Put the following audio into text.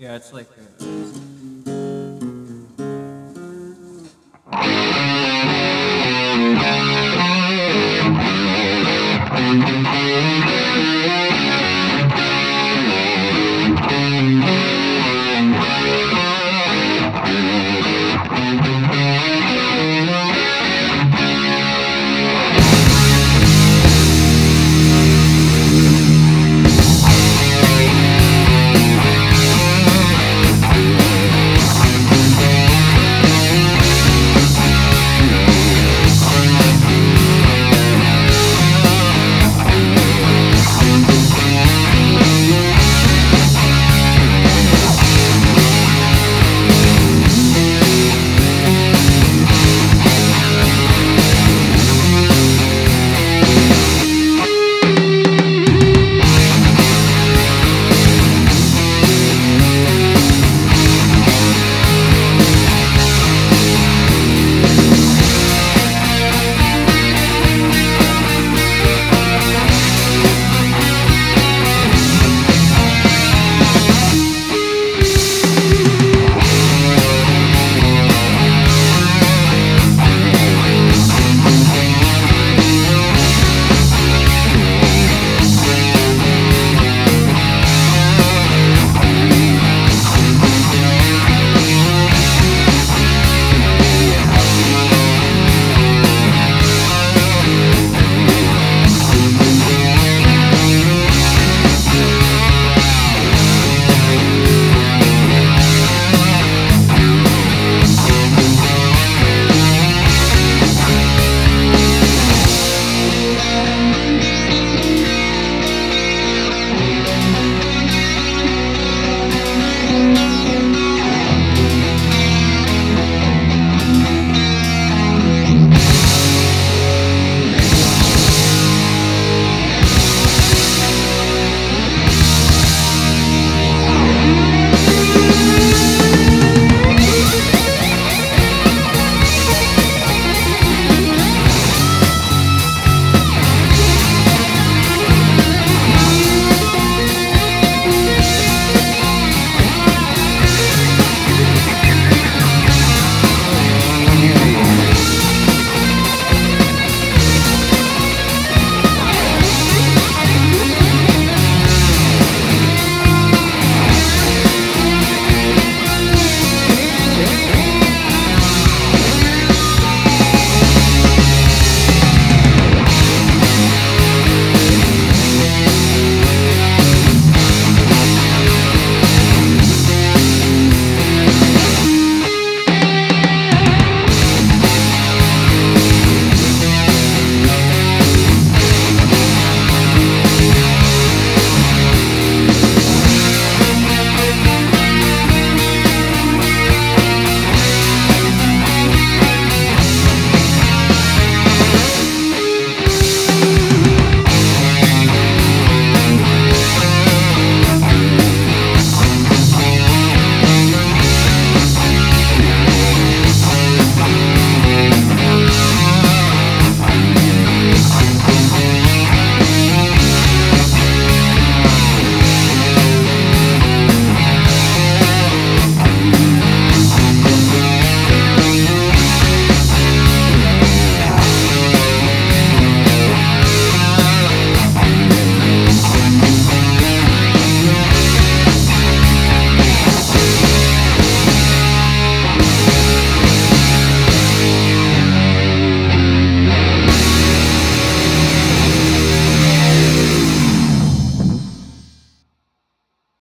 Yeah, it's like A...